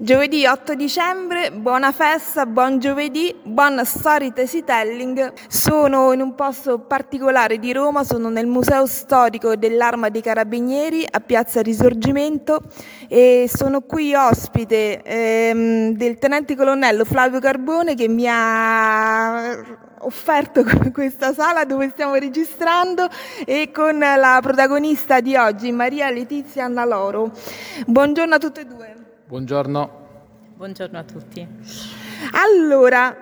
Giovedì 8 dicembre, buona festa, buon giovedì, buon storytelling. Sono in un posto particolare di Roma, sono nel Museo Storico dell'Arma dei Carabinieri a Piazza Risorgimento e sono qui ospite ehm, del tenente colonnello Flavio Carbone che mi ha offerto questa sala dove stiamo registrando e con la protagonista di oggi, Maria Letizia Annaloro. Buongiorno a tutte e due. Buongiorno. Buongiorno a tutti. Allora,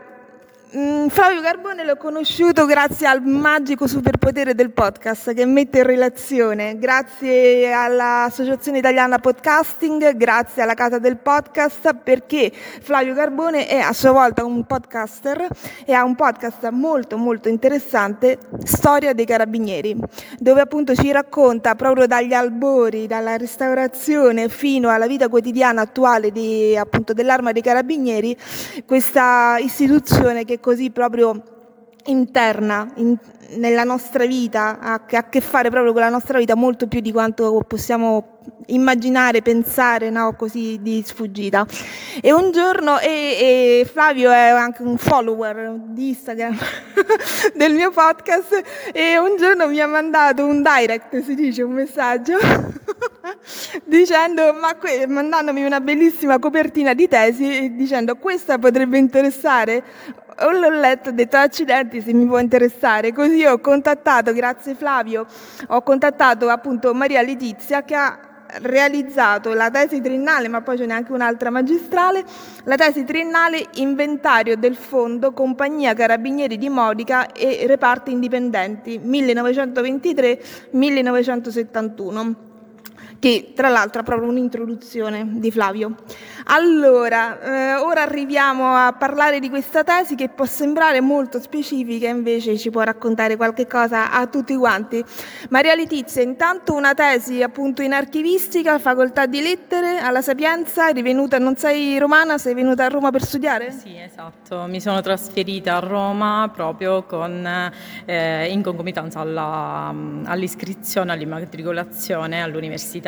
Flavio Carbone l'ho conosciuto grazie al magico superpotere del podcast che mette in relazione, grazie all'Associazione Italiana Podcasting, grazie alla Casa del Podcast, perché Flavio Carbone è a sua volta un podcaster e ha un podcast molto molto interessante, Storia dei Carabinieri, dove appunto ci racconta proprio dagli albori, dalla restaurazione fino alla vita quotidiana attuale di, appunto, dell'Arma dei Carabinieri, questa istituzione che così proprio interna in, nella nostra vita, ha, ha, a che fare proprio con la nostra vita molto più di quanto possiamo immaginare, pensare, no? così di sfuggita. E un giorno, e, e Flavio è anche un follower di Instagram del mio podcast, e un giorno mi ha mandato un direct, si dice, un messaggio, dicendo, ma que- mandandomi una bellissima copertina di tesi, dicendo questa potrebbe interessare l'ho letto, ho detto accidenti se mi può interessare, così ho contattato, grazie Flavio, ho contattato appunto Maria Letizia che ha realizzato la tesi triennale, ma poi ce n'è anche un'altra magistrale, la tesi triennale inventario del fondo Compagnia Carabinieri di Modica e reparti indipendenti 1923-1971 che tra l'altro ha proprio un'introduzione di Flavio. Allora, eh, ora arriviamo a parlare di questa tesi che può sembrare molto specifica, invece ci può raccontare qualche cosa a tutti quanti. Maria Letizia, intanto una tesi appunto in archivistica, facoltà di lettere alla Sapienza, eri venuta, non sei romana, sei venuta a Roma per studiare? Sì, esatto, mi sono trasferita a Roma proprio con, eh, in concomitanza alla, all'iscrizione, all'immatricolazione all'università.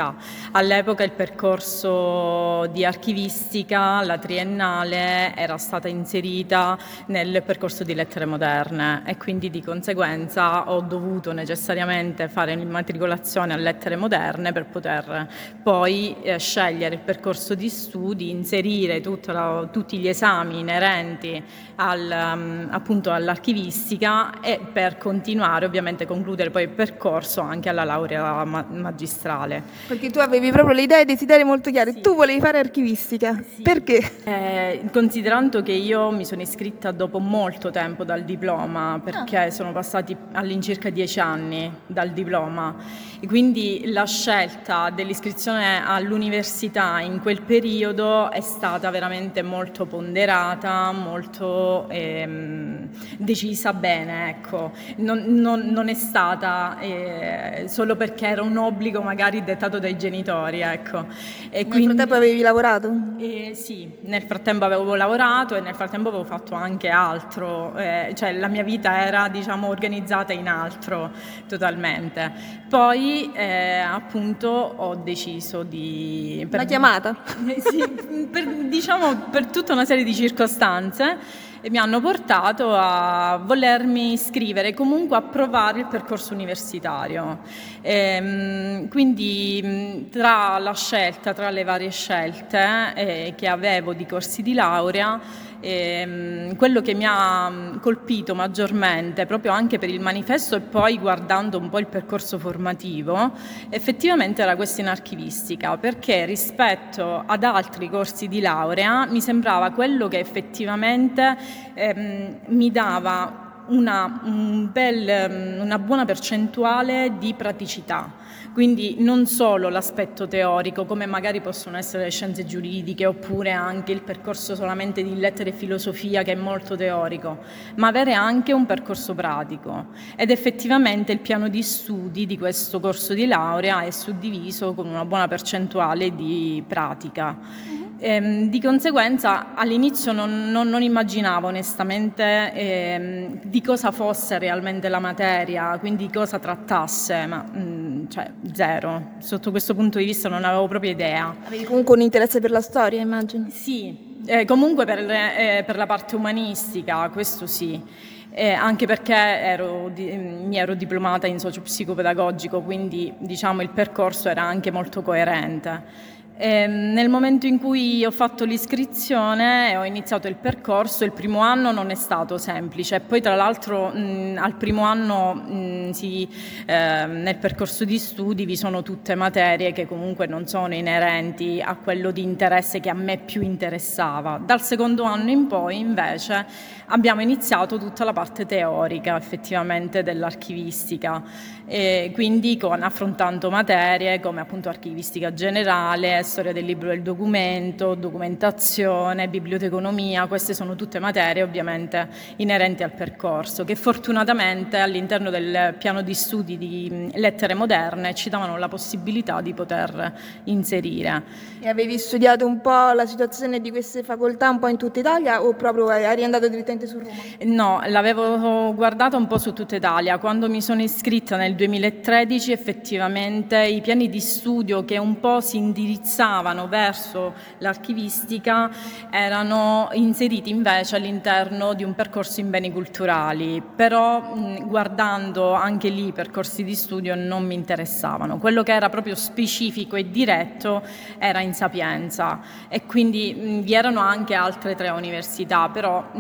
All'epoca il percorso di archivistica la triennale, era stata inserita nel percorso di lettere moderne e quindi di conseguenza ho dovuto necessariamente fare l'immatricolazione a lettere moderne per poter poi eh, scegliere il percorso di studi, inserire la, tutti gli esami inerenti al, um, appunto all'archivistica e per continuare ovviamente concludere poi il percorso anche alla laurea ma- magistrale. Perché tu avevi proprio le idee e i desideri molto chiari, sì. tu volevi fare archivistica, sì. perché? Eh, considerando che io mi sono iscritta dopo molto tempo dal diploma, perché ah. sono passati all'incirca dieci anni dal diploma, e quindi la scelta dell'iscrizione all'università in quel periodo è stata veramente molto ponderata, molto ehm, decisa bene, ecco. non, non, non, è stata eh, solo perché era un obbligo magari dettato dai genitori. Ecco. E nel quindi, frattempo avevi lavorato? Eh, sì, nel frattempo avevo lavorato e nel frattempo avevo fatto anche altro, eh, cioè la mia vita era diciamo organizzata in altro totalmente. Poi eh, appunto ho deciso di... Per, Una chiamata? sì, per, diciamo per tutta una serie di circostanze e mi hanno portato a volermi iscrivere, comunque a provare il percorso universitario. E, ehm, quindi tra la scelta, tra le varie scelte eh, che avevo di corsi di laurea, eh, quello che mi ha colpito maggiormente, proprio anche per il manifesto e poi guardando un po' il percorso formativo, effettivamente era questo in archivistica, perché rispetto ad altri corsi di laurea mi sembrava quello che effettivamente ehm, mi dava una, un bel, una buona percentuale di praticità quindi non solo l'aspetto teorico, come magari possono essere le scienze giuridiche oppure anche il percorso solamente di lettere e filosofia che è molto teorico, ma avere anche un percorso pratico. Ed effettivamente il piano di studi di questo corso di laurea è suddiviso con una buona percentuale di pratica. Ehm, di conseguenza all'inizio non, non, non immaginavo onestamente ehm, di cosa fosse realmente la materia, quindi di cosa trattasse, ma mh, cioè zero. Sotto questo punto di vista non avevo proprio idea. Avevi comunque un interesse per la storia, immagino? Sì, eh, comunque per, eh, per, la parte umanistica, questo sì. Eh, anche perché ero di, mi ero diplomata in socio-psicopedagogico, quindi diciamo il percorso era anche molto coerente. Eh, nel momento in cui ho fatto l'iscrizione e ho iniziato il percorso, il primo anno non è stato semplice, poi tra l'altro mh, al primo anno mh, si, eh, nel percorso di studi vi sono tutte materie che comunque non sono inerenti a quello di interesse che a me più interessava. Dal secondo anno in poi invece abbiamo iniziato tutta la parte teorica effettivamente dell'archivistica, e quindi con, affrontando materie come appunto archivistica generale, storia del libro e del documento, documentazione, biblioteconomia, queste sono tutte materie ovviamente inerenti al percorso che fortunatamente all'interno del piano di studi di lettere moderne ci davano la possibilità di poter inserire. E avevi studiato un po' la situazione di queste facoltà un po' in tutta Italia o proprio eri andato direttamente presente su Roma? No, l'avevo guardata un po' su tutta Italia. Quando mi sono iscritta nel 2013 effettivamente i piani di studio che un po' si indirizzavano verso l'archivistica erano inseriti invece all'interno di un percorso in beni culturali, però guardando anche lì i percorsi di studio non mi interessavano. Quello che era proprio specifico e diretto era in Sapienza e quindi vi erano anche altre tre università, però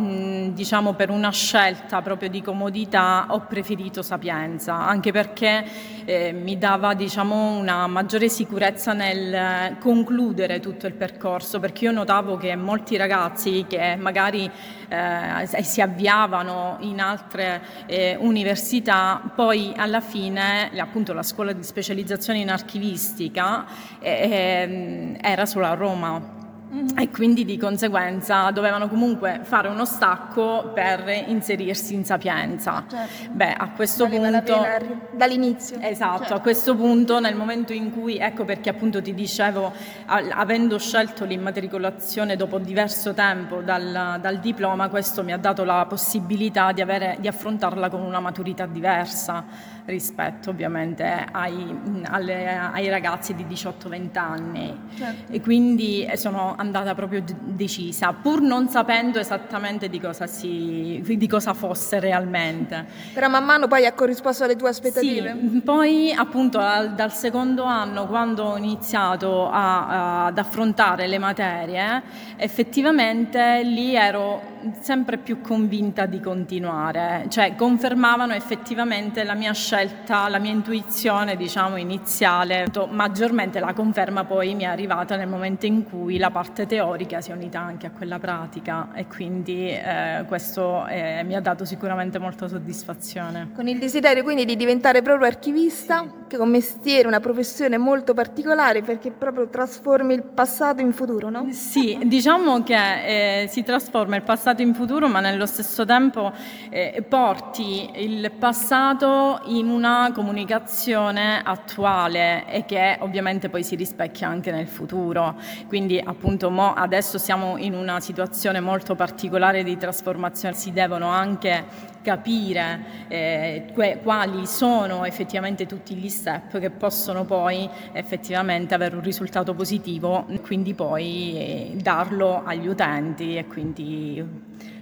diciamo per una scelta proprio di comodità ho preferito Sapienza, anche perché eh, mi dava diciamo una maggiore sicurezza nel concludere tutto il percorso, perché io notavo che molti ragazzi che magari eh, si avviavano in altre eh, università, poi alla fine appunto la scuola di specializzazione in archivistica eh, ehm, era solo a Roma Mm-hmm. E quindi di conseguenza dovevano comunque fare uno stacco per inserirsi in Sapienza. Certo. Beh, a questo Valeva punto. dall'inizio. Esatto, certo. a questo punto, nel momento in cui, ecco perché appunto ti dicevo, avendo scelto l'immatricolazione dopo diverso tempo dal, dal diploma, questo mi ha dato la possibilità di, avere, di affrontarla con una maturità diversa rispetto ovviamente ai, alle, ai ragazzi di 18-20 anni. Certo. E quindi sono andata proprio decisa, pur non sapendo esattamente di cosa, si, di cosa fosse realmente. Però man mano poi ha corrisposto alle tue aspettative? Sì, poi appunto dal, dal secondo anno, quando ho iniziato a, a, ad affrontare le materie, effettivamente lì ero sempre più convinta di continuare, cioè confermavano effettivamente la mia scelta, la mia intuizione diciamo iniziale, maggiormente la conferma poi mi è arrivata nel momento in cui la parte teorica si è unita anche a quella pratica e quindi eh, questo eh, mi ha dato sicuramente molta soddisfazione. Con il desiderio quindi di diventare proprio archivista, sì. che è un mestiere, una professione molto particolare perché proprio trasformi il passato in futuro, no? Sì, diciamo che eh, si trasforma il passato passato in futuro, ma nello stesso tempo eh, porti il passato in una comunicazione attuale e che ovviamente poi si rispecchia anche nel futuro. Quindi appunto adesso siamo in una situazione molto particolare di trasformazione, si devono anche capire eh, que- quali sono effettivamente tutti gli step che possono poi effettivamente avere un risultato positivo, quindi poi eh, darlo agli utenti e quindi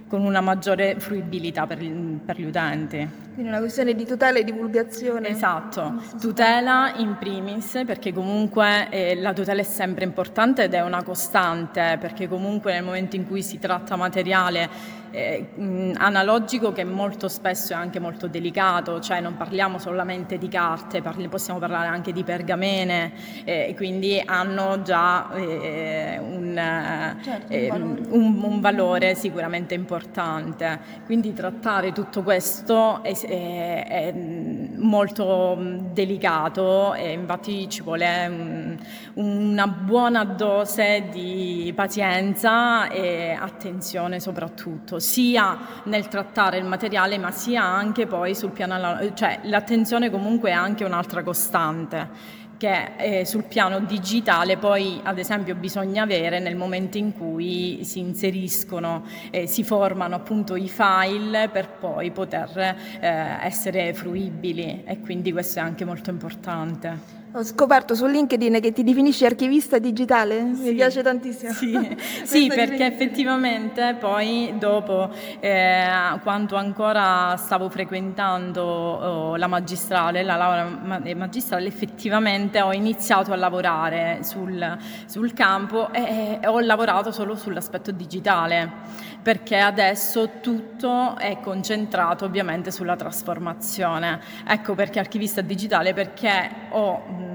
con una maggiore fruibilità per, per, gli utenti. Quindi una questione di tutela e divulgazione. Esatto, tutela in primis perché comunque eh, la tutela è sempre importante ed è una costante perché comunque nel momento in cui si tratta materiale eh, analogico che molto spesso è anche molto delicato, cioè non parliamo solamente di carte, parli, possiamo parlare anche di pergamene, eh, quindi hanno già eh, un, certo, un, valore. Un, un, valore. sicuramente importante. Quindi trattare tutto questo è, è, è molto delicato e infatti ci vuole una buona dose di pazienza e attenzione soprattutto sia nel trattare il materiale ma sia anche poi sul piano, cioè l'attenzione comunque è anche un'altra costante che eh, sul piano digitale poi ad esempio bisogna avere nel momento in cui si inseriscono e eh, si formano appunto i file per poi poter eh, essere fruibili e quindi questo è anche molto importante. Ho scoperto su LinkedIn che ti definisci archivista digitale, sì, mi piace tantissimo. Sì, sì perché effettivamente poi dopo, eh, quando ancora stavo frequentando oh, la magistrale, la laurea eh, magistrale, effettivamente ho iniziato a lavorare sul, sul campo e, e ho lavorato solo sull'aspetto digitale perché adesso tutto è concentrato ovviamente sulla trasformazione. Ecco perché archivista digitale, perché ho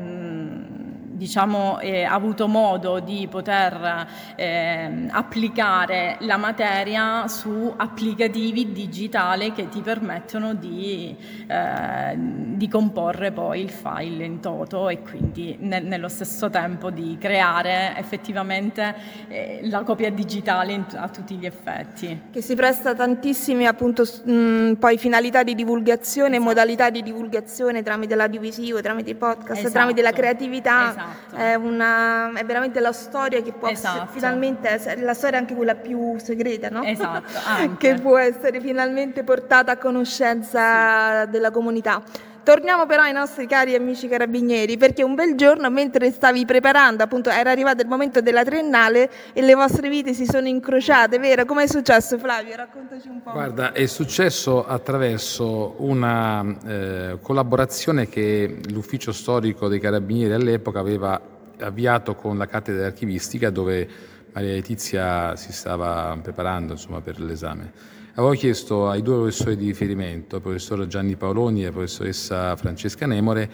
diciamo, eh, avuto modo di poter eh, applicare la materia su applicativi digitali che ti permettono di, eh, di comporre poi il file in toto e quindi ne, nello stesso tempo di creare effettivamente eh, la copia digitale in, a tutti gli effetti. Che si presta tantissime appunto mh, poi finalità di divulgazione, esatto. modalità di divulgazione tramite l'audiovisivo, tramite i podcast, esatto. tramite la creatività. Esatto Esatto. È, una, è, veramente la storia che può esatto. essere finalmente, la storia anche quella più segreta, no? Esatto, che può essere finalmente portata a conoscenza sì. della comunità. Torniamo però ai nostri cari amici carabinieri, perché un bel giorno, mentre stavi preparando, appunto, era arrivato il momento della triennale e le vostre vite si sono incrociate, vero? Come è successo, Flavio? Raccontaci un po'. Guarda, è successo attraverso una eh, collaborazione che l'ufficio storico dei carabinieri all'epoca aveva avviato con la cattedra archivistica, dove Maria Letizia si stava preparando insomma, per l'esame Avevo chiesto ai due professori di riferimento, il professor Gianni Paoloni e la professoressa Francesca Nemore,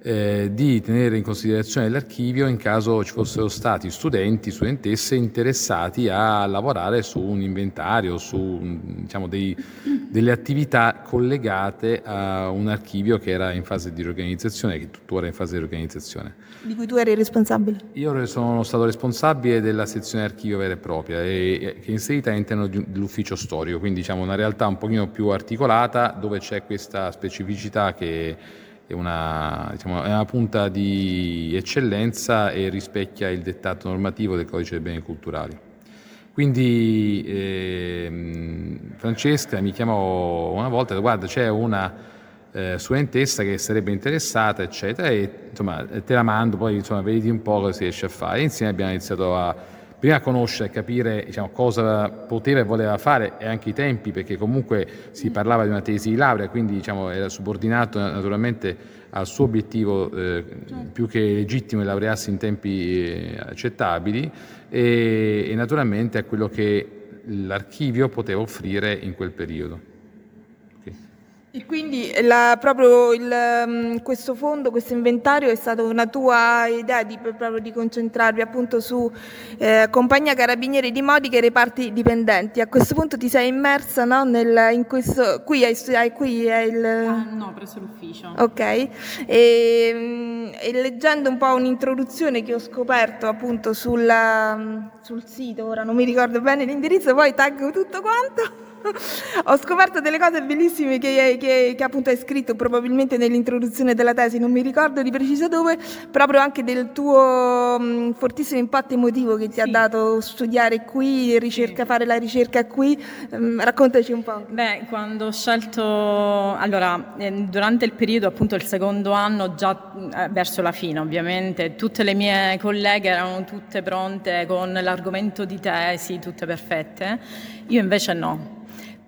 eh, di tenere in considerazione l'archivio in caso ci fossero stati studenti, studentesse interessati a lavorare su un inventario, su diciamo, dei, delle attività collegate a un archivio che era in fase di riorganizzazione, che tuttora è in fase di riorganizzazione. Di cui tu eri responsabile? Io sono stato responsabile della sezione archivio vera e propria, e, che è inserita all'interno dell'ufficio storico, quindi diciamo una realtà un pochino più articolata dove c'è questa specificità che è una, diciamo, è una, punta di eccellenza e rispecchia il dettato normativo del codice dei beni culturali. Quindi eh, Francesca mi chiamò una volta e detto guarda c'è una eh, studentessa che sarebbe interessata eccetera e insomma te la mando poi insomma vedi un po' cosa si riesce a fare. E insieme abbiamo iniziato a prima conoscere e capire diciamo, cosa poteva e voleva fare e anche i tempi, perché comunque si parlava di una tesi di laurea, quindi diciamo, era subordinato naturalmente al suo obiettivo eh, più che legittimo di laurearsi in tempi eh, accettabili e, e naturalmente a quello che l'archivio poteva offrire in quel periodo. E quindi la, proprio il, mm, questo fondo, questo inventario è stata una tua idea di, proprio di concentrarvi appunto su eh, compagnia carabinieri di Modica e reparti dipendenti. A questo punto ti sei immersa no, nel, in questo, qui, hai, hai, qui è il... Ah, no, presso l'ufficio. Ok, e, mm, e, leggendo un po' un'introduzione che ho scoperto appunto sulla, mm, sul sito, ora non mi ricordo bene l'indirizzo, poi taggo tutto quanto. Ho scoperto delle cose bellissime che, che, che, appunto hai scritto probabilmente nell'introduzione della tesi, non mi ricordo di preciso dove, proprio anche del tuo mh, fortissimo impatto emotivo che ti sì. ha dato studiare qui, ricerca, sì. fare la ricerca qui. Um, raccontaci un po'. Beh, quando ho scelto, allora, eh, durante il periodo, appunto il secondo anno, già eh, verso la fine ovviamente, tutte le mie colleghe erano tutte pronte con l'argomento di tesi, tutte perfette, io invece no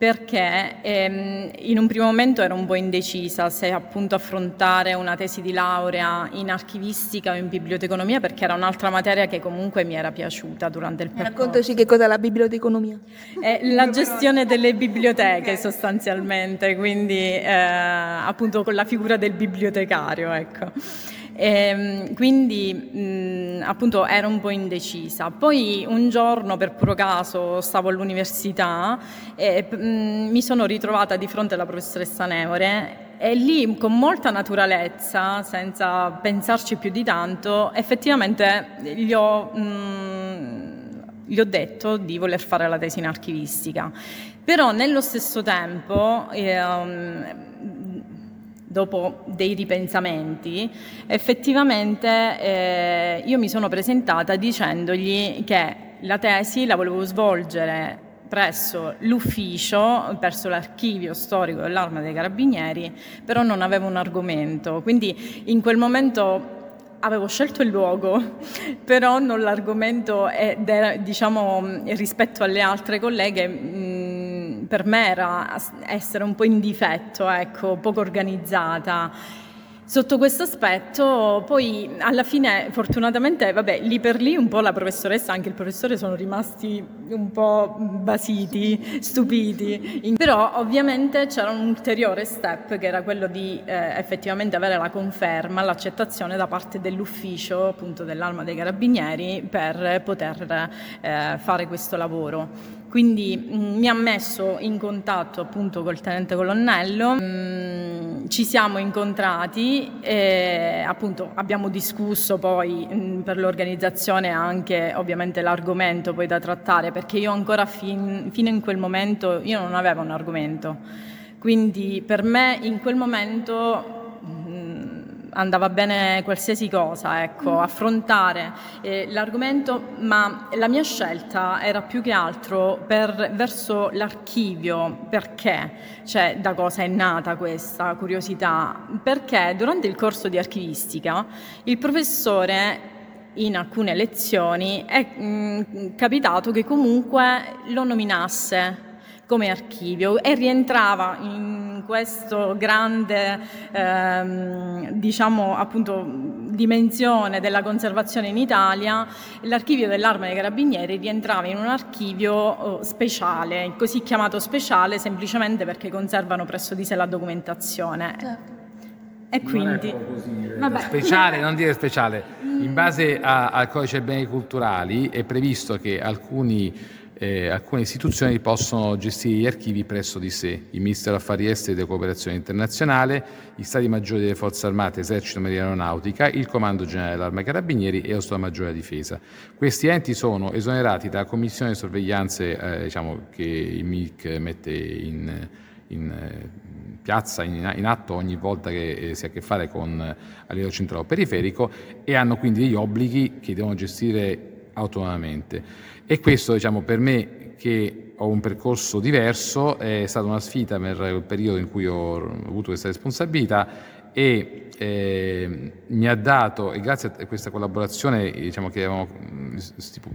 perché ehm, in un primo momento ero un po' indecisa se appunto affrontare una tesi di laurea in archivistica o in biblioteconomia perché era un'altra materia che comunque mi era piaciuta durante il percorso. Raccontaci che cos'è la biblioteconomia. È la gestione delle biblioteche sostanzialmente, quindi eh, appunto con la figura del bibliotecario, ecco. E, ehm, quindi mh, appunto ero un po' indecisa. Poi un giorno per puro caso stavo all'università e mh, mi sono ritrovata di fronte alla professoressa Neore e lì con molta naturalezza, senza pensarci più di tanto, effettivamente gli ho, mh, gli ho detto di voler fare la tesi in archivistica. Però nello stesso tempo... Eh, dopo dei ripensamenti, effettivamente eh, io mi sono presentata dicendogli che la tesi la volevo svolgere presso l'ufficio, presso l'archivio storico dell'Arma dei Carabinieri, però non avevo un argomento. Quindi in quel momento avevo scelto il luogo, però non l'argomento ed diciamo, rispetto alle altre colleghe per me era essere un po' in difetto, ecco, poco organizzata Sotto questo aspetto, poi alla fine, fortunatamente, vabbè, lì per lì un po' la professoressa, anche il professore sono rimasti un po' basiti, stupiti. Però ovviamente c'era un ulteriore step che era quello di eh, effettivamente avere la conferma, l'accettazione da parte dell'ufficio appunto dell'Alma dei Carabinieri per poter eh, fare questo lavoro. Quindi mh, mm, mi ha messo in contatto appunto col tenente colonnello, mh, mm, ci siamo incontrati e appunto abbiamo discusso poi mh, mm, per l'organizzazione anche ovviamente l'argomento poi da trattare perché io ancora fin, fino in quel momento io non avevo un argomento. Quindi per me in quel momento andava bene qualsiasi cosa, ecco, mm. affrontare eh, l'argomento, ma la mia scelta era più che altro per, verso l'archivio, perché? Cioè, da cosa è nata questa curiosità? Perché durante il corso di archivistica il professore in alcune lezioni è mh, mm, capitato che comunque lo nominasse come archivio e rientrava in questo grande ehm, diciamo appunto dimensione della conservazione in Italia l'archivio dell'arma dei carabinieri rientrava in un archivio oh, speciale così chiamato speciale semplicemente perché conservano presso di sé la documentazione. Certo. E quindi non così, speciale, non dire speciale, in base a, al codice beni culturali è previsto che alcuni eh, alcune istituzioni possono gestire gli archivi presso di sé, il Ministero degli Affari Esteri e della Cooperazione Internazionale, gli Stati Maggiori delle Forze Armate, Esercito, Marina Aeronautica, il Comando Generale dell'Arma Carabinieri e lo Stato Maggiore della Difesa. Questi enti sono esonerati dalla commissione di sorveglianze eh, diciamo, che il MIC mette in, in eh, piazza, in, in, atto ogni volta che eh, si ha a che fare con a livello centrale o periferico e hanno quindi degli obblighi che devono gestire autonomamente. E questo diciamo, per me che ho un percorso diverso è stata una sfida per il periodo in cui ho avuto questa responsabilità e eh, mi ha dato, e grazie a questa collaborazione diciamo, che avevamo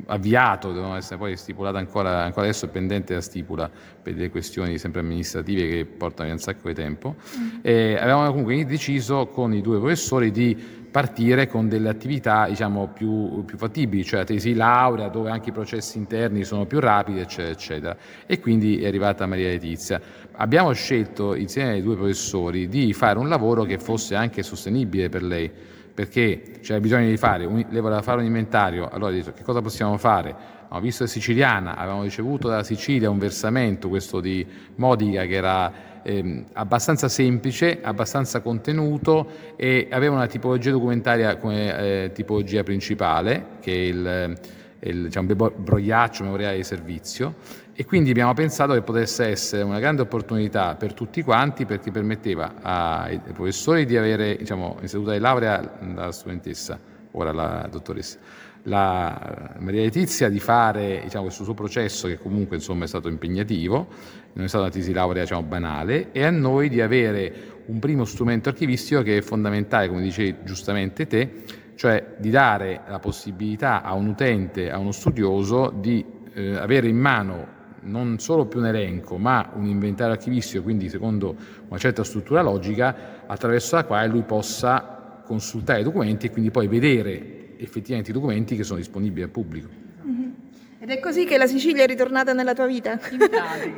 avviato, dovevano essere poi stipulata ancora, ancora adesso è pendente la stipula per delle questioni sempre amministrative che portano via un sacco di tempo, mm. eh, avevamo comunque deciso con i due professori di partire con delle attività diciamo, più, più, fattibili, cioè la tesi laurea dove anche i processi interni sono più rapidi, eccetera, eccetera. E quindi è arrivata Maria Letizia. Abbiamo scelto insieme ai due professori di fare un lavoro che fosse anche sostenibile per lei, perché c'era bisogno di fare, un, lei voleva fare un inventario, allora ha detto che cosa possiamo fare? Abbiamo visto la siciliana, avevamo ricevuto dalla Sicilia un versamento, questo di Modica, che era eh, abbastanza semplice, abbastanza contenuto e aveva una tipologia documentaria come eh, tipologia principale, che è il, il diciamo, brogliaccio memoriale di servizio. E quindi abbiamo pensato che potesse essere una grande opportunità per tutti quanti perché permetteva ai professori di avere diciamo, in seduta di laurea la studentessa, ora la dottoressa, la Maria Letizia di fare diciamo, questo suo processo che comunque insomma, è stato impegnativo, non è stata una tesi laurea diciamo, banale, e a noi di avere un primo strumento archivistico che è fondamentale, come dicevi giustamente te, cioè di dare la possibilità a un utente, a uno studioso di eh, avere in mano non solo più un elenco, ma un inventario archivistico, quindi secondo una certa struttura logica, attraverso la quale lui possa consultare i documenti e quindi poi vedere effettivamente i documenti che sono disponibili al pubblico. Ed è così che la Sicilia è ritornata nella tua vita? Ti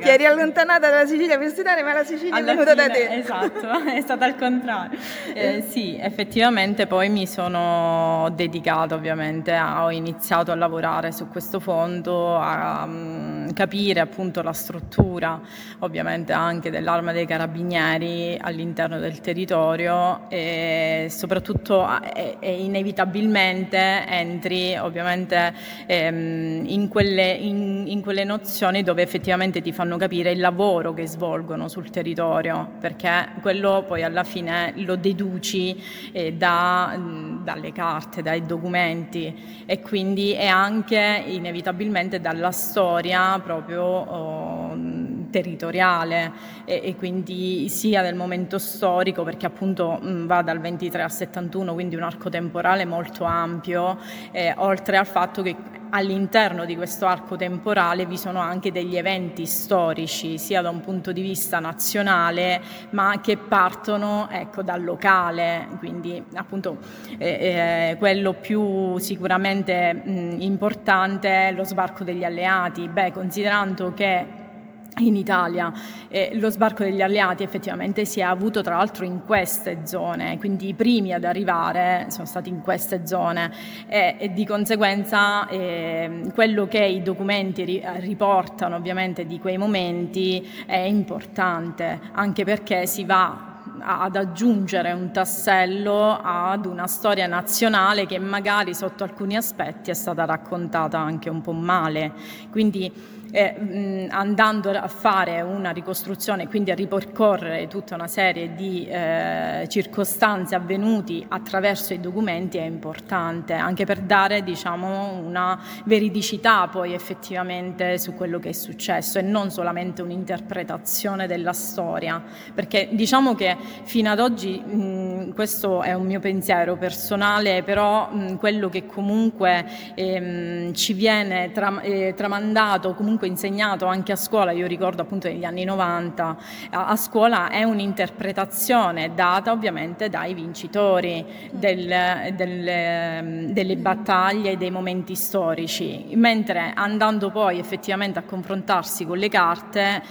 eri allontanata dalla Sicilia per studiare, ma la Sicilia Alla è venuta fine, da te. Esatto, è stata al contrario. Eh, sì, effettivamente poi mi sono dedicata ovviamente, a, ho iniziato a lavorare su questo fondo, a um, capire appunto la struttura ovviamente anche dell'arma dei carabinieri all'interno del territorio e soprattutto e, e inevitabilmente entri ovviamente ehm, in quelle, in, in, quelle, nozioni dove effettivamente ti fanno capire il lavoro che svolgono sul territorio, perché quello poi alla fine lo deduci eh, da, dalle carte, dai documenti e quindi è anche inevitabilmente dalla storia proprio oh, territoriale e, e, quindi sia del momento storico perché appunto mh, va dal 23 al 71, quindi un arco temporale molto ampio, eh, oltre al fatto che all'interno di questo arco temporale vi sono anche degli eventi storici, sia da un punto di vista nazionale, ma che partono ecco, dal locale, quindi appunto eh, eh, quello più sicuramente mh, importante è lo sbarco degli alleati. Beh, considerando che in Italia. Eh, lo sbarco degli alleati effettivamente si è avuto tra l'altro in queste zone, quindi i primi ad arrivare sono stati in queste zone e, e di conseguenza eh, quello che i documenti ri, riportano ovviamente di quei momenti è importante, anche perché si va ad aggiungere un tassello ad una storia nazionale che magari sotto alcuni aspetti è stata raccontata anche un po' male. Quindi eh, andando a fare una ricostruzione, quindi a ripercorrere tutta una serie di eh, circostanze avvenuti attraverso i documenti è importante, anche per dare diciamo, una veridicità poi effettivamente su quello che è successo e non solamente un'interpretazione della storia, perché diciamo che fino ad oggi, mh, questo è un mio pensiero personale, però mh, quello che comunque ehm, ci viene tra, eh, tramandato, comunque comunque insegnato anche a scuola, io ricordo appunto negli anni 90, a, scuola è un'interpretazione data ovviamente dai vincitori del, del, delle battaglie dei momenti storici, mentre andando poi effettivamente a confrontarsi con le carte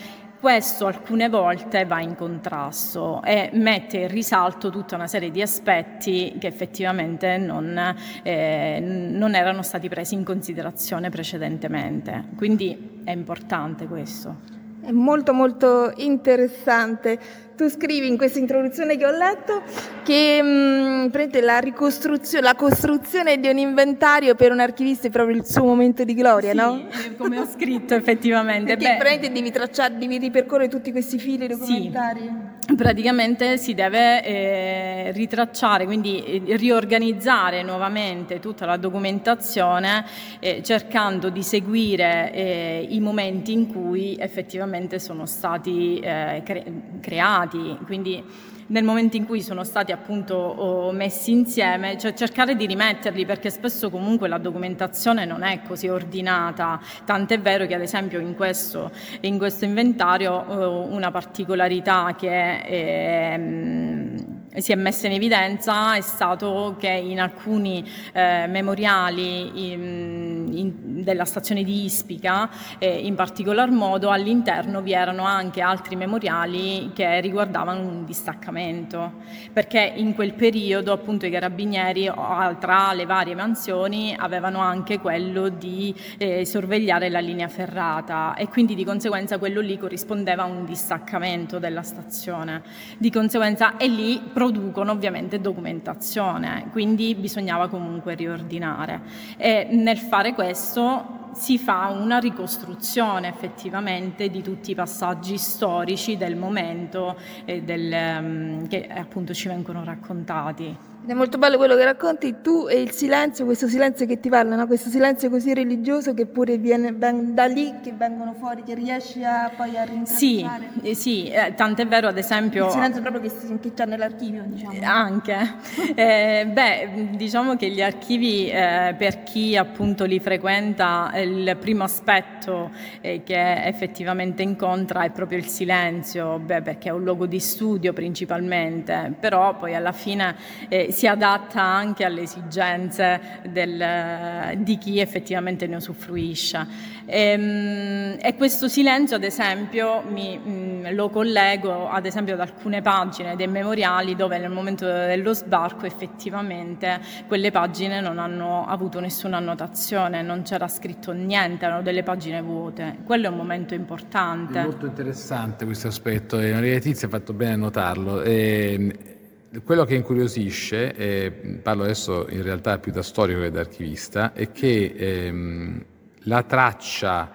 questo alcune volte va in contrasto e mette in risalto tutta una serie di aspetti che effettivamente non, eh, non erano stati presi in considerazione precedentemente. Quindi è importante questo. È molto molto interessante. Tu scrivi in questa introduzione che ho letto che mh, mm, la ricostruzione, la costruzione di un inventario per un archivista è proprio il suo momento di gloria, sì, no? come ho scritto effettivamente. Perché Beh, devi tracciare, devi ripercorrere tutti questi fili documentari. Sì, praticamente si deve eh, ritracciare, quindi eh, riorganizzare nuovamente tutta la documentazione eh, cercando di seguire eh, i momenti in cui effettivamente sono stati eh, cre- creati. Quindi nel momento in cui sono stati appunto messi insieme, cioè cercare di rimetterli perché spesso comunque la documentazione non è così ordinata, tant'è vero che ad esempio in questo, in questo inventario una particolarità che è, ehm, si è messa in evidenza è stato che in alcuni eh, memoriali in, in, della stazione di Ispica, eh, in particolar modo all'interno vi erano anche altri memoriali che riguardavano un distaccamento, perché in quel periodo appunto i carabinieri tra le varie mansioni avevano anche quello di eh, sorvegliare la linea ferrata e quindi di conseguenza quello lì corrispondeva a un distaccamento della stazione. Di conseguenza e lì producono ovviamente documentazione, quindi bisognava comunque riordinare. E nel fare questo si fa una ricostruzione effettivamente di tutti i passaggi storici del momento e del, um, che appunto ci vengono raccontati. È molto bello quello che racconti tu e il silenzio, questo silenzio che ti parla, no? questo silenzio così religioso che pure viene ben, da lì che vengono fuori, che riesci a, poi a rintracciare. Sì, eh, sì eh, tant'è vero ad esempio... Il silenzio proprio che, che c'è nell'archivio, diciamo. Anche. eh, beh, diciamo che gli archivi eh, per chi appunto li frequenta, il primo aspetto eh, che effettivamente incontra è proprio il silenzio, beh, perché è un luogo di studio principalmente, però poi alla fine eh, si adatta anche alle esigenze del, di chi effettivamente ne usufruisce. E, ehm, e questo silenzio, ad esempio, mi, mm, lo collego ad esempio ad alcune pagine dei memoriali dove nel momento dello sbarco effettivamente quelle pagine non hanno avuto nessuna annotazione, non c'era scritto niente, erano delle pagine vuote. Quello è un momento importante. È molto interessante questo aspetto e Maria Letizia ha fatto bene a notarlo. E quello che incuriosisce, e parlo adesso in realtà più da storico che da archivista, è che ehm, la traccia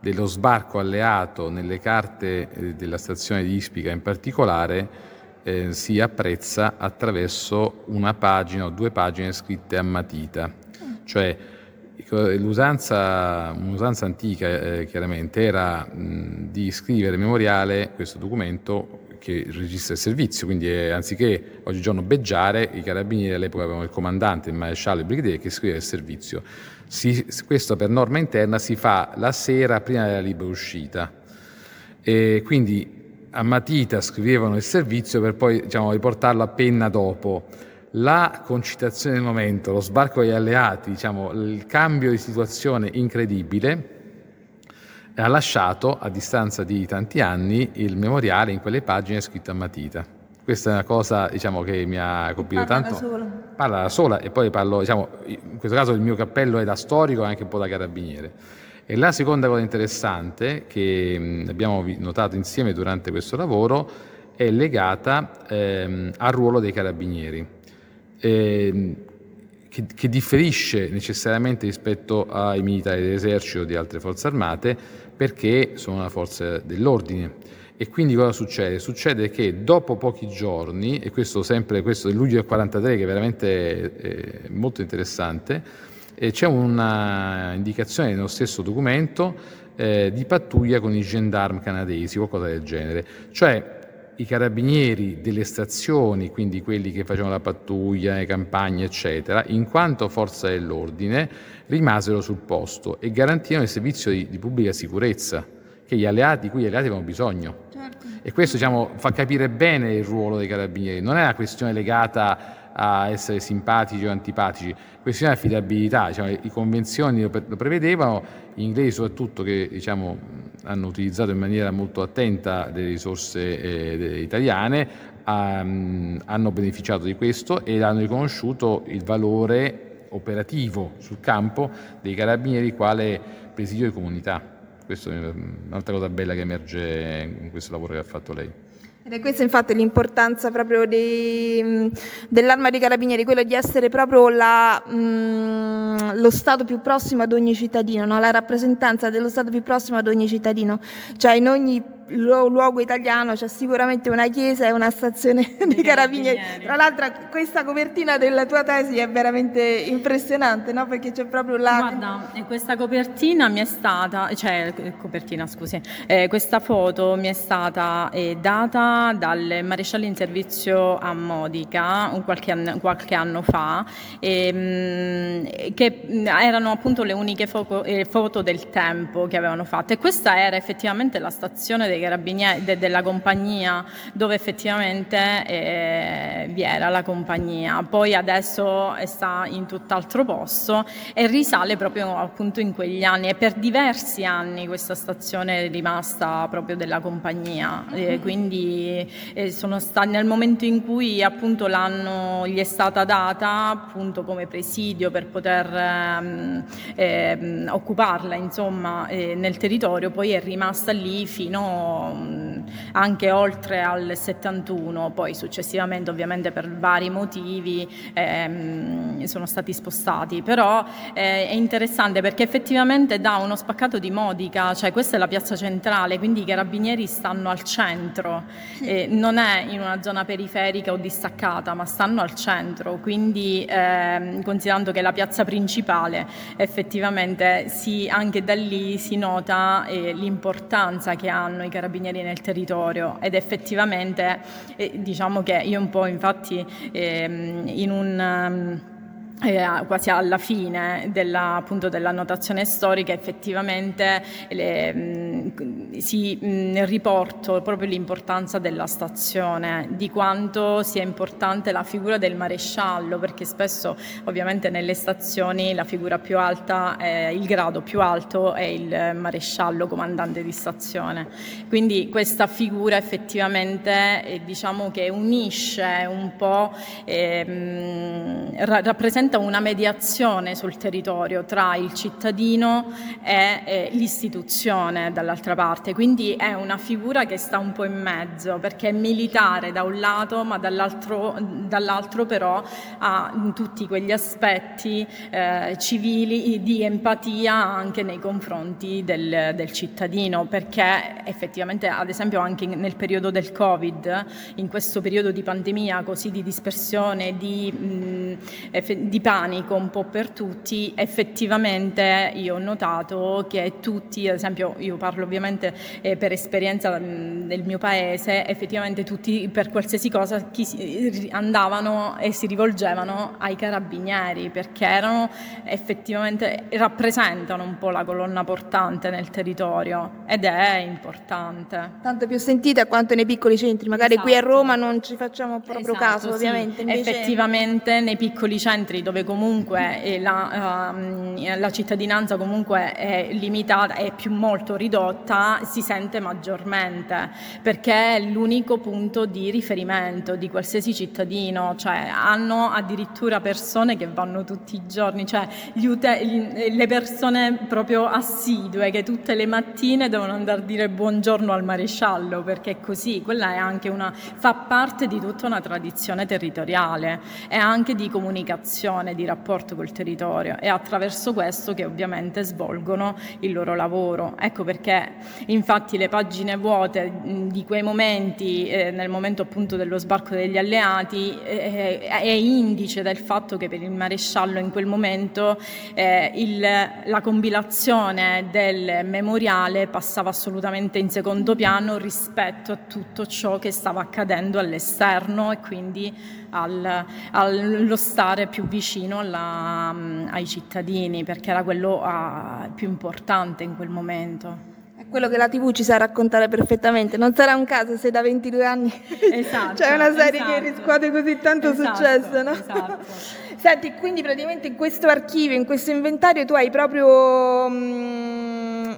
dello sbarco alleato nelle carte eh, della stazione di Ispica in particolare eh, si apprezza attraverso una pagina o due pagine scritte a matita. Cioè l'usanza, un'usanza antica eh, chiaramente era mh, di scrivere memoriale questo documento che registra il servizio, quindi è, anziché oggigiorno beggiare, i carabinieri all'epoca avevano il comandante, il maresciallo, il brigadiere che scriveva il servizio. Si, questo per norma interna si fa la sera prima della libera uscita. E quindi a matita scrivevano il servizio per poi diciamo, riportarlo a penna dopo. La concitazione del momento, lo sbarco degli alleati, diciamo, il cambio di situazione incredibile, ha lasciato a distanza di tanti anni il memoriale in quelle pagine scritto a matita. Questa è una cosa diciamo, che mi ha colpito Parla tanto. da sola. Parla da sola e poi parlo, diciamo, in questo caso il mio cappello è da storico e anche un po' da carabiniere. E la seconda cosa interessante che abbiamo notato insieme durante questo lavoro è legata ehm, al ruolo dei carabinieri, ehm, che, che differisce necessariamente rispetto ai militari dell'esercito o di altre forze armate perché sono una forza dell'ordine. E quindi cosa succede? Succede che dopo pochi giorni, e questo sempre questo del luglio del 43 che è veramente eh, molto interessante, eh, c'è una indicazione nello stesso documento eh, di pattuglia con i gendarmi canadesi, qualcosa del genere. Cioè i carabinieri delle stazioni, quindi quelli che facevano la pattuglia, le campagne, eccetera, in quanto forza dell'ordine, rimasero sul posto e garantirono il servizio di, di pubblica sicurezza che gli alleati, di cui gli alleati avevano bisogno. E questo diciamo, fa capire bene il ruolo dei carabinieri, non è una questione legata a essere simpatici o antipatici, questione di affidabilità, diciamo, le convenzioni lo, pre- lo prevedevano, inglesi soprattutto che diciamo, hanno utilizzato in maniera molto attenta le risorse eh, italiane, um, hanno beneficiato di questo ed hanno riconosciuto il valore operativo sul campo dei carabinieri quale presidio di comunità. Questa è un'altra cosa bella che emerge in questo lavoro che ha fatto lei. Ed è questa infatti l'importanza proprio dei- dell'arma dei carabinieri, quello di essere proprio la, mh, lo Stato più prossimo ad ogni cittadino, no? la rappresentanza dello Stato più prossimo ad ogni cittadino. Cioè in ogni luogo italiano c'è sicuramente una chiesa e una stazione dei carabinieri. carabinieri. Tra l'altro questa copertina della tua tesi è veramente impressionante, no? perché c'è proprio la... Guarda, questa copertina mi è stata, cioè copertina scusi, eh, questa foto mi è stata eh, data dal maresciallo in servizio a Modica un qualche, anno, qualche anno fa, ehm, che mh, erano appunto le uniche foco- eh, foto del tempo che avevano fatto e questa era effettivamente la stazione dei carabinieri de- della compagnia dove effettivamente eh, vi era la compagnia. Poi adesso sta in tutt'altro posto e risale proprio appunto in quegli anni e per diversi anni questa stazione è rimasta proprio della compagnia. Eh, quindi eh, sono stati nel momento in cui appunto l'anno gli è stata data appunto come presidio per poter ehm, ehm, occuparla insomma eh, nel territorio, poi è rimasta lì fino anche oltre al 71, poi successivamente ovviamente per vari motivi ehm, sono stati spostati, però eh, è interessante perché effettivamente dà uno spaccato di modica, cioè questa è la piazza centrale, quindi i carabinieri stanno al centro, eh, non è in una zona periferica o distaccata, ma stanno al centro, quindi ehm, considerando che è la piazza principale, effettivamente sì, anche da lì si nota eh, l'importanza che hanno i carabinieri nel territorio ed effettivamente eh, diciamo che io un po' infatti ehm, in un... ehm, eh, quasi alla fine della, appunto, della notazione storica effettivamente le, mh, si mh, riporto proprio l'importanza della stazione, di quanto sia importante la figura del maresciallo, perché spesso ovviamente nelle stazioni la figura più alta, è, il grado più alto è il maresciallo comandante di stazione. Quindi questa figura effettivamente eh, diciamo che unisce un po', ehm, ra- rappresenta una mediazione sul territorio tra il cittadino e eh, l'istituzione dall'altra parte parte, quindi è una figura che sta un po' in mezzo perché è militare da un lato ma dall'altro, dall'altro però ha tutti quegli aspetti eh, civili di empatia anche nei confronti del, del cittadino perché effettivamente ad esempio anche nel periodo del Covid, in questo periodo di pandemia così di dispersione, di, mh, di panico un po' per tutti, effettivamente io ho notato che tutti, ad esempio io parlo ovviamente eh, per esperienza mh, del mio paese, effettivamente tutti per qualsiasi cosa si, andavano e si rivolgevano ai carabinieri perché erano effettivamente rappresentano un po' la colonna portante nel territorio ed è importante. Tanto più sentita quanto nei piccoli centri, magari esatto. qui a esatto. Roma non ci facciamo proprio esatto, caso, ovviamente. Sì. Invece... Effettivamente nei piccoli centri dove comunque eh, la, uh, la, cittadinanza comunque è limitata, è più molto ridotta, si sente maggiormente perché è l'unico punto di riferimento di qualsiasi cittadino, cioè hanno addirittura persone che vanno tutti i giorni, cioè ute- le persone proprio assidue che tutte le mattine devono andare a dire buongiorno al maresciallo perché è così, quella è anche una, fa parte di tutta una tradizione territoriale e anche di comunicazione, di rapporto col territorio e attraverso questo che ovviamente svolgono il loro lavoro. Ecco perché infatti le pagine vuote di quei momenti, eh, nel momento appunto dello sbarco degli alleati, eh, è indice del fatto che per il maresciallo in quel momento eh, il, la compilazione del memoriale passava assolutamente in secondo piano rispetto a tutto ciò che stava accadendo all'esterno e quindi al, allo stare più vicino alla, ai cittadini, perché era quello uh, più importante in quel momento quello che la TV ci sa raccontare perfettamente. Non sarà un caso se da 22 anni esatto, c'è una serie esatto, che riscuote così tanto esatto, successo, no? Esatto. Senti, quindi praticamente in questo archivio, in questo inventario tu hai proprio... Mh, mm,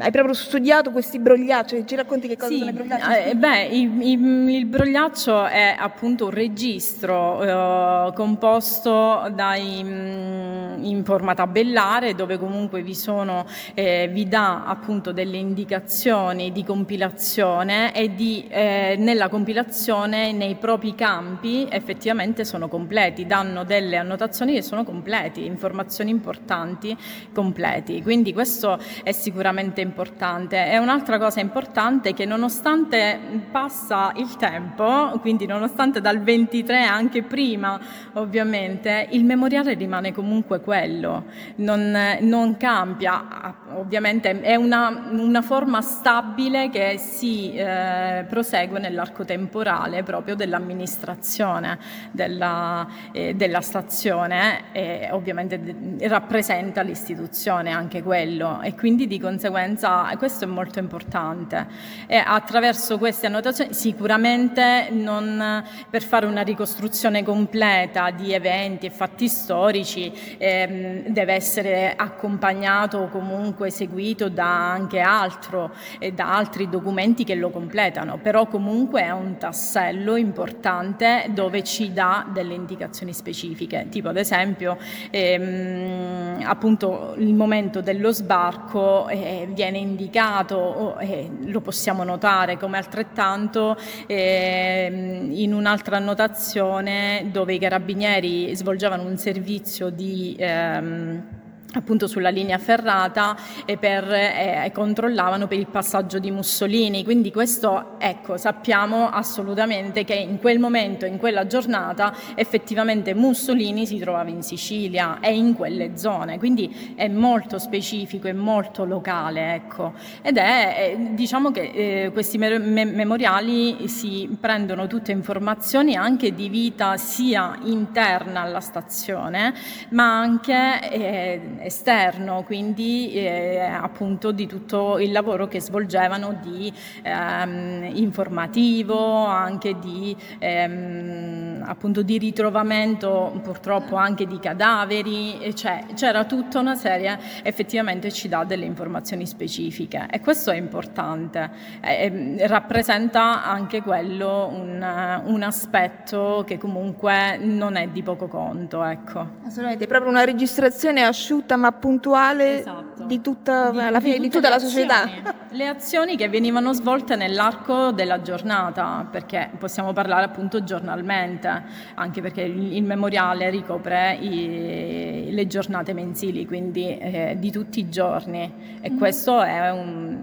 hai proprio studiato questi brogliacci, ci racconti che cosa sì, sono i brogliacci? Eh, beh, il, il, il, brogliaccio è appunto un registro eh, composto dai, mm, in forma tabellare dove comunque vi sono, eh, vi dà appunto delle indicazioni di compilazione e di, eh, nella compilazione nei propri campi effettivamente sono completi, danno delle annotazioni che sono completi, informazioni importanti completi. Quindi questo è sicuramente importante importante. E un'altra cosa importante è che nonostante passa il tempo, quindi nonostante dal 23 anche prima ovviamente, il memoriale rimane comunque quello, non, non cambia, ovviamente è una, una, forma stabile che si eh, prosegue nell'arco temporale proprio dell'amministrazione della, eh, della stazione e ovviamente rappresenta l'istituzione anche quello. E quindi di conseguenza conseguenza, questo è molto importante, e attraverso queste annotazioni sicuramente non per fare una ricostruzione completa di eventi e fatti storici ehm, deve essere accompagnato o comunque seguito da anche altro e da altri documenti che lo completano, però comunque è un tassello importante dove ci dà delle indicazioni specifiche, tipo ad esempio ehm, appunto il momento dello sbarco eh, viene viene indicato, eh, lo possiamo notare come altrettanto eh, in un'altra annotazione dove i carabinieri svolgevano un servizio di... Ehm, appunto sulla linea ferrata e per, eh, controllavano per il passaggio di Mussolini. Quindi questo, ecco, sappiamo assolutamente che in quel momento, in quella giornata, effettivamente Mussolini si trovava in Sicilia e in quelle zone, quindi è molto specifico e molto locale, ecco. Ed è, diciamo che eh, questi me- memoriali si prendono tutte informazioni anche di vita sia interna alla stazione, ma anche eh, esterno, quindi eh, appunto di tutto il lavoro che svolgevano di ehm, informativo, anche di, ehm, appunto di ritrovamento purtroppo anche di cadaveri, cioè, c'era tutta una serie, effettivamente ci dà delle informazioni specifiche e questo è importante, eh, rappresenta anche quello un, un, aspetto che comunque non è di poco conto. Ecco. Assolutamente, è proprio una registrazione asciutta ma puntuale esatto. di tutta, di, alla fine, di, di tutta la società. le azioni che venivano svolte nell'arco della giornata, perché possiamo parlare appunto giornalmente, anche perché il, il memoriale ricopre i, le giornate mensili, quindi eh, di tutti i giorni e mm. questo è, un,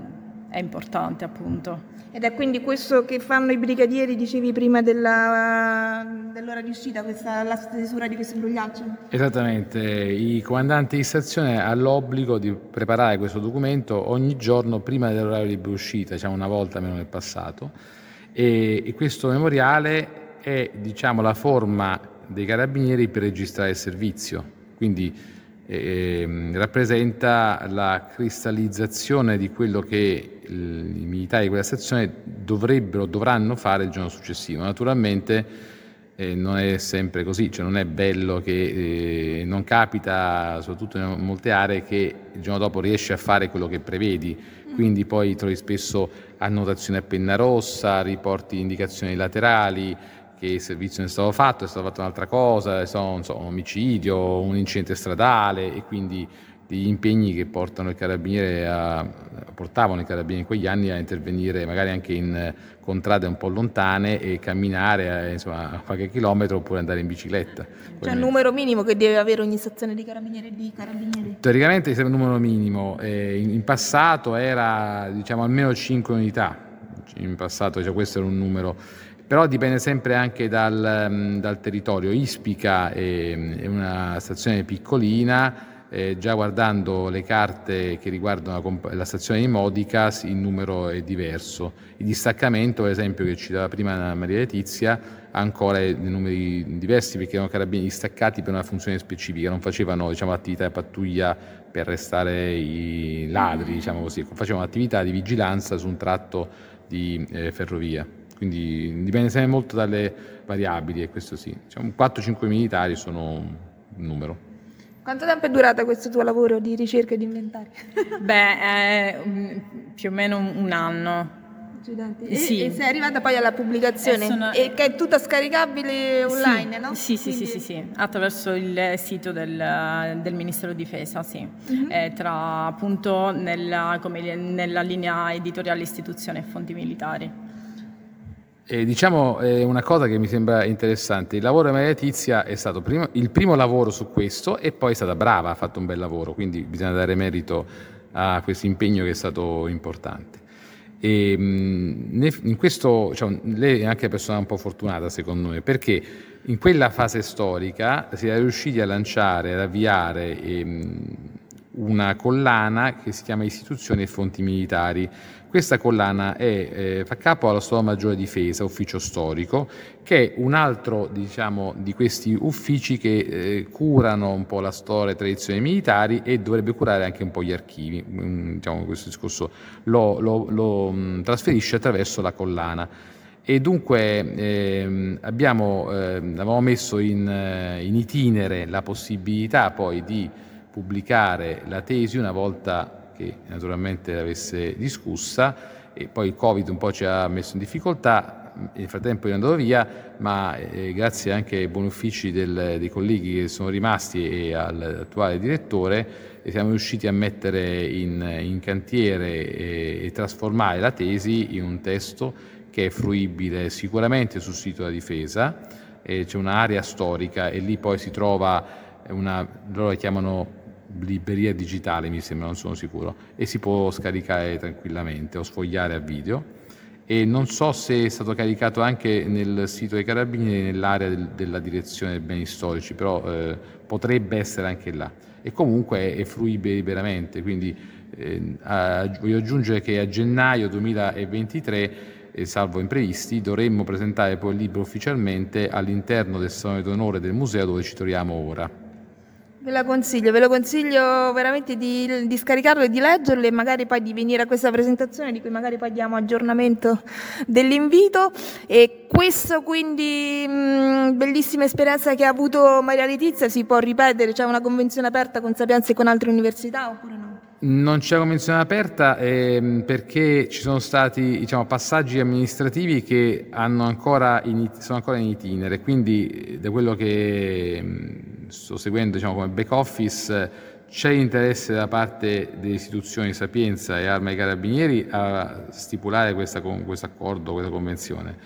è importante appunto. Ed è quindi questo che fanno i brigadieri, dicevi prima della, dell'ora di uscita, questa, la stesura di questo imbrogliaggio? Esattamente, i comandanti di stazione hanno l'obbligo di preparare questo documento ogni giorno prima dell'orario di uscita, diciamo una volta meno nel passato, e, e questo memoriale è diciamo, la forma dei carabinieri per registrare il servizio, quindi eh, rappresenta la cristallizzazione di quello che i militari di quella stazione dovrebbero, dovranno fare il giorno successivo. Naturalmente eh, non è sempre così, cioè non è bello che eh, non capita, soprattutto in molte aree, che il giorno dopo riesci a fare quello che prevedi, quindi poi trovi spesso annotazioni a penna rossa, riporti indicazioni laterali, che il servizio non è stato fatto, è stata fatta un'altra cosa, è stato so, un omicidio, un incidente stradale e quindi degli impegni che portano il carabiniere a, portavano i carabinieri in quegli anni a intervenire magari anche in contrade un po' lontane e camminare insomma, qualche chilometro oppure andare in bicicletta. C'è un numero minimo che deve avere ogni stazione di carabinieri di carabinieri? Teoricamente c'è un numero minimo, eh, in, in, passato era diciamo almeno 5 unità, in passato cioè, questo era un numero però dipende sempre anche dal, dal territorio. Ispica è, è, una stazione piccolina, eh, già guardando le carte che riguardano la, la, stazione di Modica il numero è diverso. Il distaccamento, per esempio, che citava prima Maria Letizia, ha ancora dei numeri diversi perché erano carabinieri distaccati per una funzione specifica, non facevano diciamo, attività di pattuglia per arrestare i ladri, diciamo facevano attività di vigilanza su un tratto di eh, ferrovia quindi dipende sempre molto dalle variabili e questo sì. Diciamo, 4-5 militari sono un numero. Quanto tempo è durato questo tuo lavoro di ricerca e di inventario? Beh, eh, più o meno un anno. E, sì. e sei arrivata poi alla pubblicazione, e, sono... e che è tutta scaricabile online, sì. no? Sì, sì, Quindi... sì, sì, sì, attraverso il sito del, del Ministero di Difesa, sì. Mm-hmm. Eh, tra appunto nella, come, nella linea editoriale istituzione e fonti militari. E diciamo eh, una cosa che mi sembra interessante, il lavoro di Maria Letizia è stato prima, il primo lavoro su questo e poi è stata brava, ha fatto un bel lavoro, quindi bisogna dare merito a questo impegno che è stato importante. E, in questo, diciamo, lei è anche una persona un po' fortunata secondo me, perché in quella fase storica si è riusciti a lanciare, ad avviare ehm, una collana che si chiama Istituzioni e Fonti Militari, questa collana è, eh, fa capo alla Stato Maggiore Difesa, ufficio storico, che è un altro diciamo, di questi uffici che eh, curano un po' la storia e tradizioni militari e dovrebbe curare anche un po' gli archivi. Mm, diciamo, questo discorso lo, lo, lo mh, mm, trasferisce attraverso la collana. E dunque ehm, abbiamo, eh, avevamo messo in, eh, in itinere la possibilità poi di pubblicare la tesi una volta che naturalmente l'avesse discussa e poi il Covid un po' ci ha messo in difficoltà, nel frattempo io andato via, ma eh, grazie anche ai buoni uffici del, dei colleghi che sono rimasti e all'attuale direttore siamo riusciti a mettere in, in cantiere e, e, trasformare la tesi in un testo che è fruibile sicuramente sul sito della difesa, c'è un'area storica e lì poi si trova una, loro la chiamano libreria digitale, mi sembra, non sono sicuro, e si può scaricare tranquillamente o sfogliare a video. E non so se è stato caricato anche nel sito dei Carabinieri nell'area del, della direzione dei beni storici, però eh, potrebbe essere anche là. E comunque è, è fruibile liberamente, quindi eh, a, voglio aggiungere che a gennaio 2023 eh, salvo imprevisti, dovremmo presentare poi il libro ufficialmente all'interno del Salone d'Onore del museo dove ci troviamo ora. Ve la consiglio, ve lo consiglio veramente di, di, scaricarlo e di leggerlo e magari poi di venire a questa presentazione di cui magari poi diamo aggiornamento dell'invito. E questa quindi mh, bellissima esperienza che ha avuto Maria Letizia si può ripetere? C'è una convenzione aperta con Sapienza e con altre università oppure no? Non c'è convenzione aperta eh, perché ci sono stati diciamo, passaggi amministrativi che ancora in, sono ancora in itinere, quindi da quello che sto seguendo diciamo, come back office c'è interesse da parte delle istituzioni Sapienza e Arma ai Carabinieri a stipulare questo accordo, questa convenzione.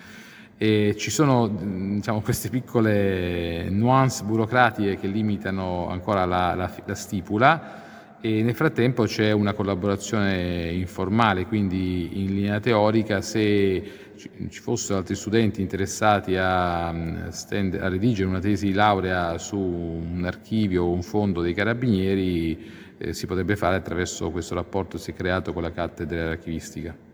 E ci sono diciamo, queste piccole nuance burocratiche che limitano ancora la, la, la stipula e nel frattempo c'è una collaborazione informale, quindi in linea teorica se ci fossero altri studenti interessati a, stand, a redigere una tesi di laurea su un archivio o un fondo dei carabinieri eh, si potrebbe fare attraverso questo rapporto che si è creato con la cattedra dell'archivistica.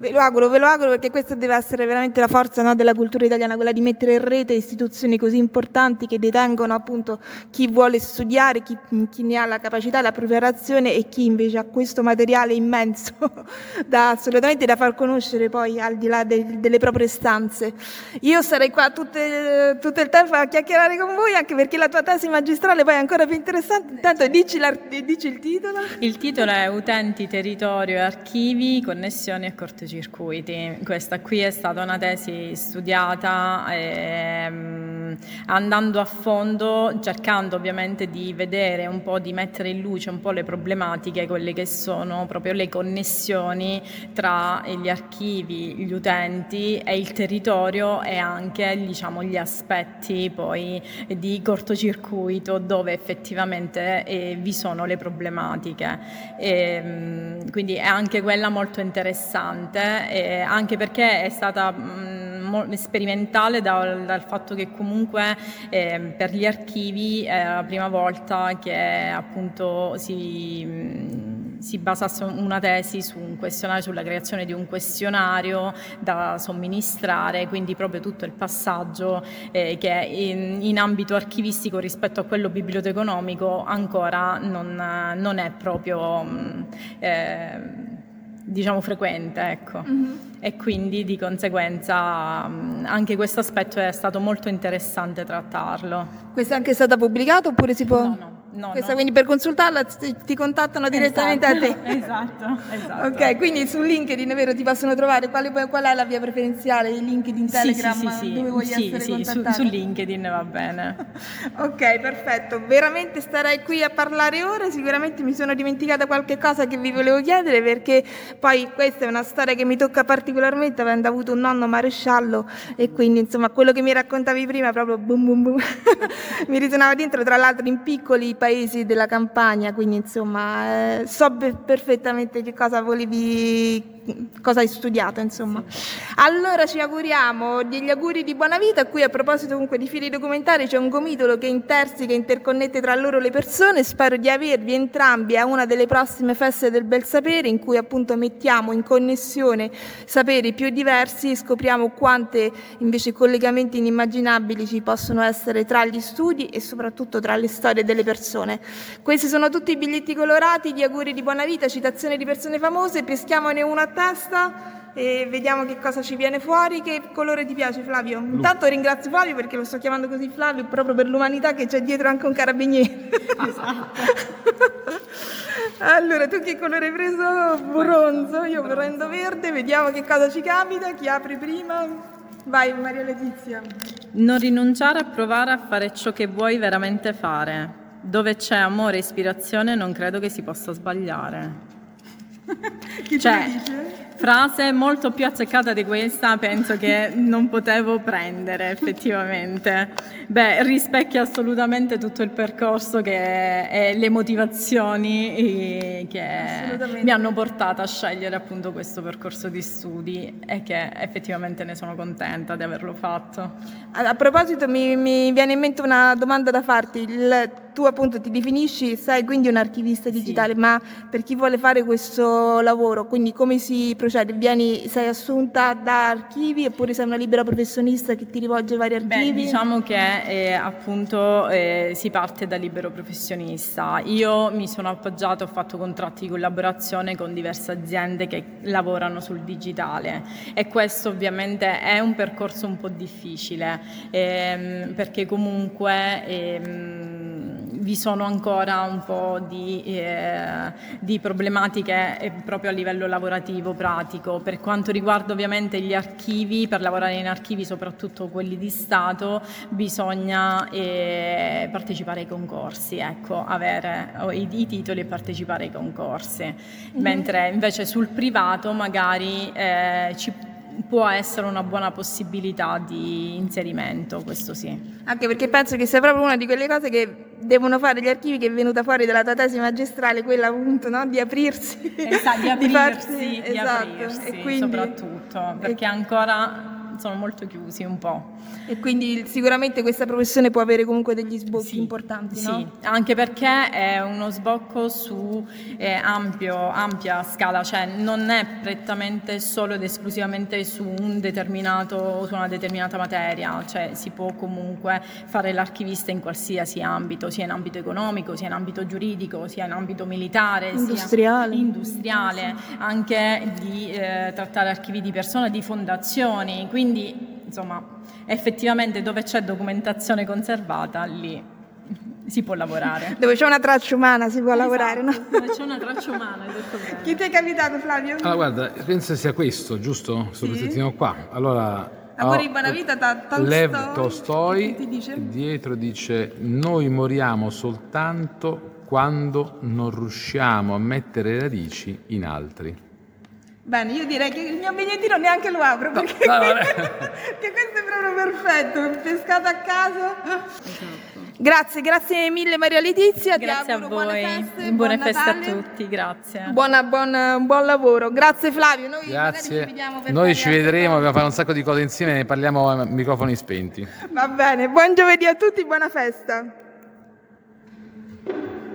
Ve lo auguro, ve lo auguro perché questa deve essere veramente la forza no, della cultura italiana, quella di mettere in rete istituzioni così importanti che detengono appunto chi vuole studiare, chi, chi ne ha la capacità, la preparazione e chi invece ha questo materiale immenso da assolutamente da far conoscere poi al di là de, delle proprie stanze. Io sarei qua tutte, tutto il tempo a chiacchierare con voi anche perché la tua tesi magistrale poi è ancora più interessante. Intanto dici, dici il titolo. Il titolo è Utenti, territorio e archivi, connessioni e corteggiamenti cortocircuiti. Questa qui è stata una tesi studiata ehm, andando a fondo, cercando ovviamente di vedere un po', di mettere in luce un po' le problematiche, quelle che sono proprio le connessioni tra gli archivi, gli utenti e il territorio e anche diciamo, gli aspetti poi di cortocircuito dove effettivamente eh, vi sono le problematiche. E, ehm, quindi è anche quella molto interessante eh, anche perché è stata mh, mm, sperimentale dal, dal, fatto che comunque eh, per gli archivi è la prima volta che appunto si... Si basasse una tesi su un questionario, sulla creazione di un questionario da somministrare, quindi proprio tutto il passaggio eh, che in, in, ambito archivistico rispetto a quello biblioteconomico ancora non, non è proprio eh, diciamo frequente, ecco. Mm-hmm. E quindi di conseguenza mm, anche questo aspetto è stato molto interessante trattarlo. Questo è anche stato pubblicato oppure si può... No, no. No, Questa, no. Quindi per consultarla ti, ti contattano direttamente esatto, a te. Esatto, esatto. Ok, quindi su LinkedIn, vero, ti possono trovare qual è, qual è la via preferenziale? LinkedIn, Telegram, sì, sì, sì, dove vuoi sì, essere sì? Su, su LinkedIn va bene. ok, perfetto. Veramente starei qui a parlare ora, sicuramente mi sono dimenticata qualche cosa che vi volevo chiedere perché poi questa è una storia che mi tocca particolarmente avendo avuto un nonno maresciallo e quindi insomma quello che mi raccontavi prima proprio boom boom boom mi risuonava dentro, tra l'altro in piccoli paesi della campagna quindi insomma eh, so perfettamente che cosa volevi cosa hai studiato, insomma. Allora ci auguriamo degli auguri di buona vita. Qui a proposito comunque di fili documentari c'è un gomitolo che intersica e interconnette tra loro le persone. Spero di avervi entrambi a una delle prossime feste del bel sapere in cui appunto mettiamo in connessione saperi più diversi e scopriamo quante invece collegamenti inimmaginabili ci possono essere tra gli studi e soprattutto tra le storie delle persone. Questi sono tutti i biglietti colorati, gli auguri di buona vita, citazioni di persone famose, peschiamone una testa e vediamo che cosa ci viene fuori. Che colore ti piace Flavio? Intanto ringrazio Flavio perché lo sto chiamando così Flavio proprio per l'umanità che c'è dietro anche un carabiniere. Esatto. allora, tu che colore hai preso? Bronzo, io prendo verde, vediamo che cosa ci capita, chi apre prima. Vai Maria Letizia. Non rinunciare a provare a fare ciò che vuoi veramente fare. Dove c'è amore e ispirazione non credo che si possa sbagliare. Chi cioè, dice? Frase molto più azzeccata di questa penso che non potevo prendere effettivamente. Beh, rispecchia assolutamente tutto il percorso che, e le motivazioni che mi hanno portato a scegliere appunto questo percorso di studi e che effettivamente ne sono contenta di averlo fatto. A proposito mi, mi viene in mente una domanda da farti. Il, tu appunto ti definisci, sei quindi un archivista digitale, sì. ma per chi vuole fare questo lavoro, quindi come si procede? Vieni, sei assunta da archivi oppure sei una libera professionista che ti rivolge vari archivi? Beh, diciamo che eh, appunto eh, si parte da libero professionista. Io mi sono appoggiato, ho fatto contratti di collaborazione con diverse aziende che lavorano sul digitale e questo ovviamente è un percorso un po' difficile ehm, perché comunque ehm, vi sono ancora un po' di, eh, di, problematiche eh, proprio a livello lavorativo, pratico. Per quanto riguarda ovviamente gli archivi, per lavorare in archivi, soprattutto quelli di Stato, bisogna eh, partecipare ai concorsi, ecco, avere i, i, titoli e partecipare ai concorsi. Mm-hmm. Mentre invece sul privato magari eh, ci può essere una buona possibilità di inserimento, questo sì. Anche perché penso che sia proprio una di quelle cose che devono fare gli archivi che è venuta fuori dalla tua tesi magistrale, quella appunto no? di aprirsi. Esatto, di aprirsi, di, farsi, di esatto. aprirsi quindi, soprattutto, perché ancora sono molto chiusi un po'. E quindi sicuramente questa professione può avere comunque degli sbocchi sì, importanti, sì. no? anche perché è uno sbocco su eh, ampio, ampia scala, cioè non è prettamente solo ed esclusivamente su un determinato, su una determinata materia, cioè si può comunque fare l'archivista in qualsiasi ambito, sia in ambito economico, sia in ambito giuridico, sia in ambito militare, industriale, industriale anche di eh, trattare archivi di persona, di fondazioni, quindi insomma, effettivamente dove c'è documentazione conservata, lì si può lavorare. Dove c'è una traccia umana si può esatto, lavorare, no? Dove c'è una traccia umana, hai detto bene. Chi ti è capitato, Flavio? Allora, guarda, penso sia questo, giusto? Sto sì. pezzettino qua. Allora... Amore di buona vita, ta- Tolstoi. Lev Tolstoi dice? dietro dice noi moriamo soltanto quando non riusciamo a mettere radici in altri. Bene, io direi che il mio bigliettino neanche lo apro perché, no, no, che questo è proprio perfetto, pescato a caso. Esatto. Grazie, grazie mille Maria Letizia. Grazie a voi. Buone feste, buone buon feste a tutti, grazie. Buona, buon, buon, lavoro. Grazie Flavio. Noi grazie. ci, Noi ci vedremo, dobbiamo fare un sacco di cose insieme e parliamo a microfoni spenti. Va bene, buon giovedì a tutti, buona festa.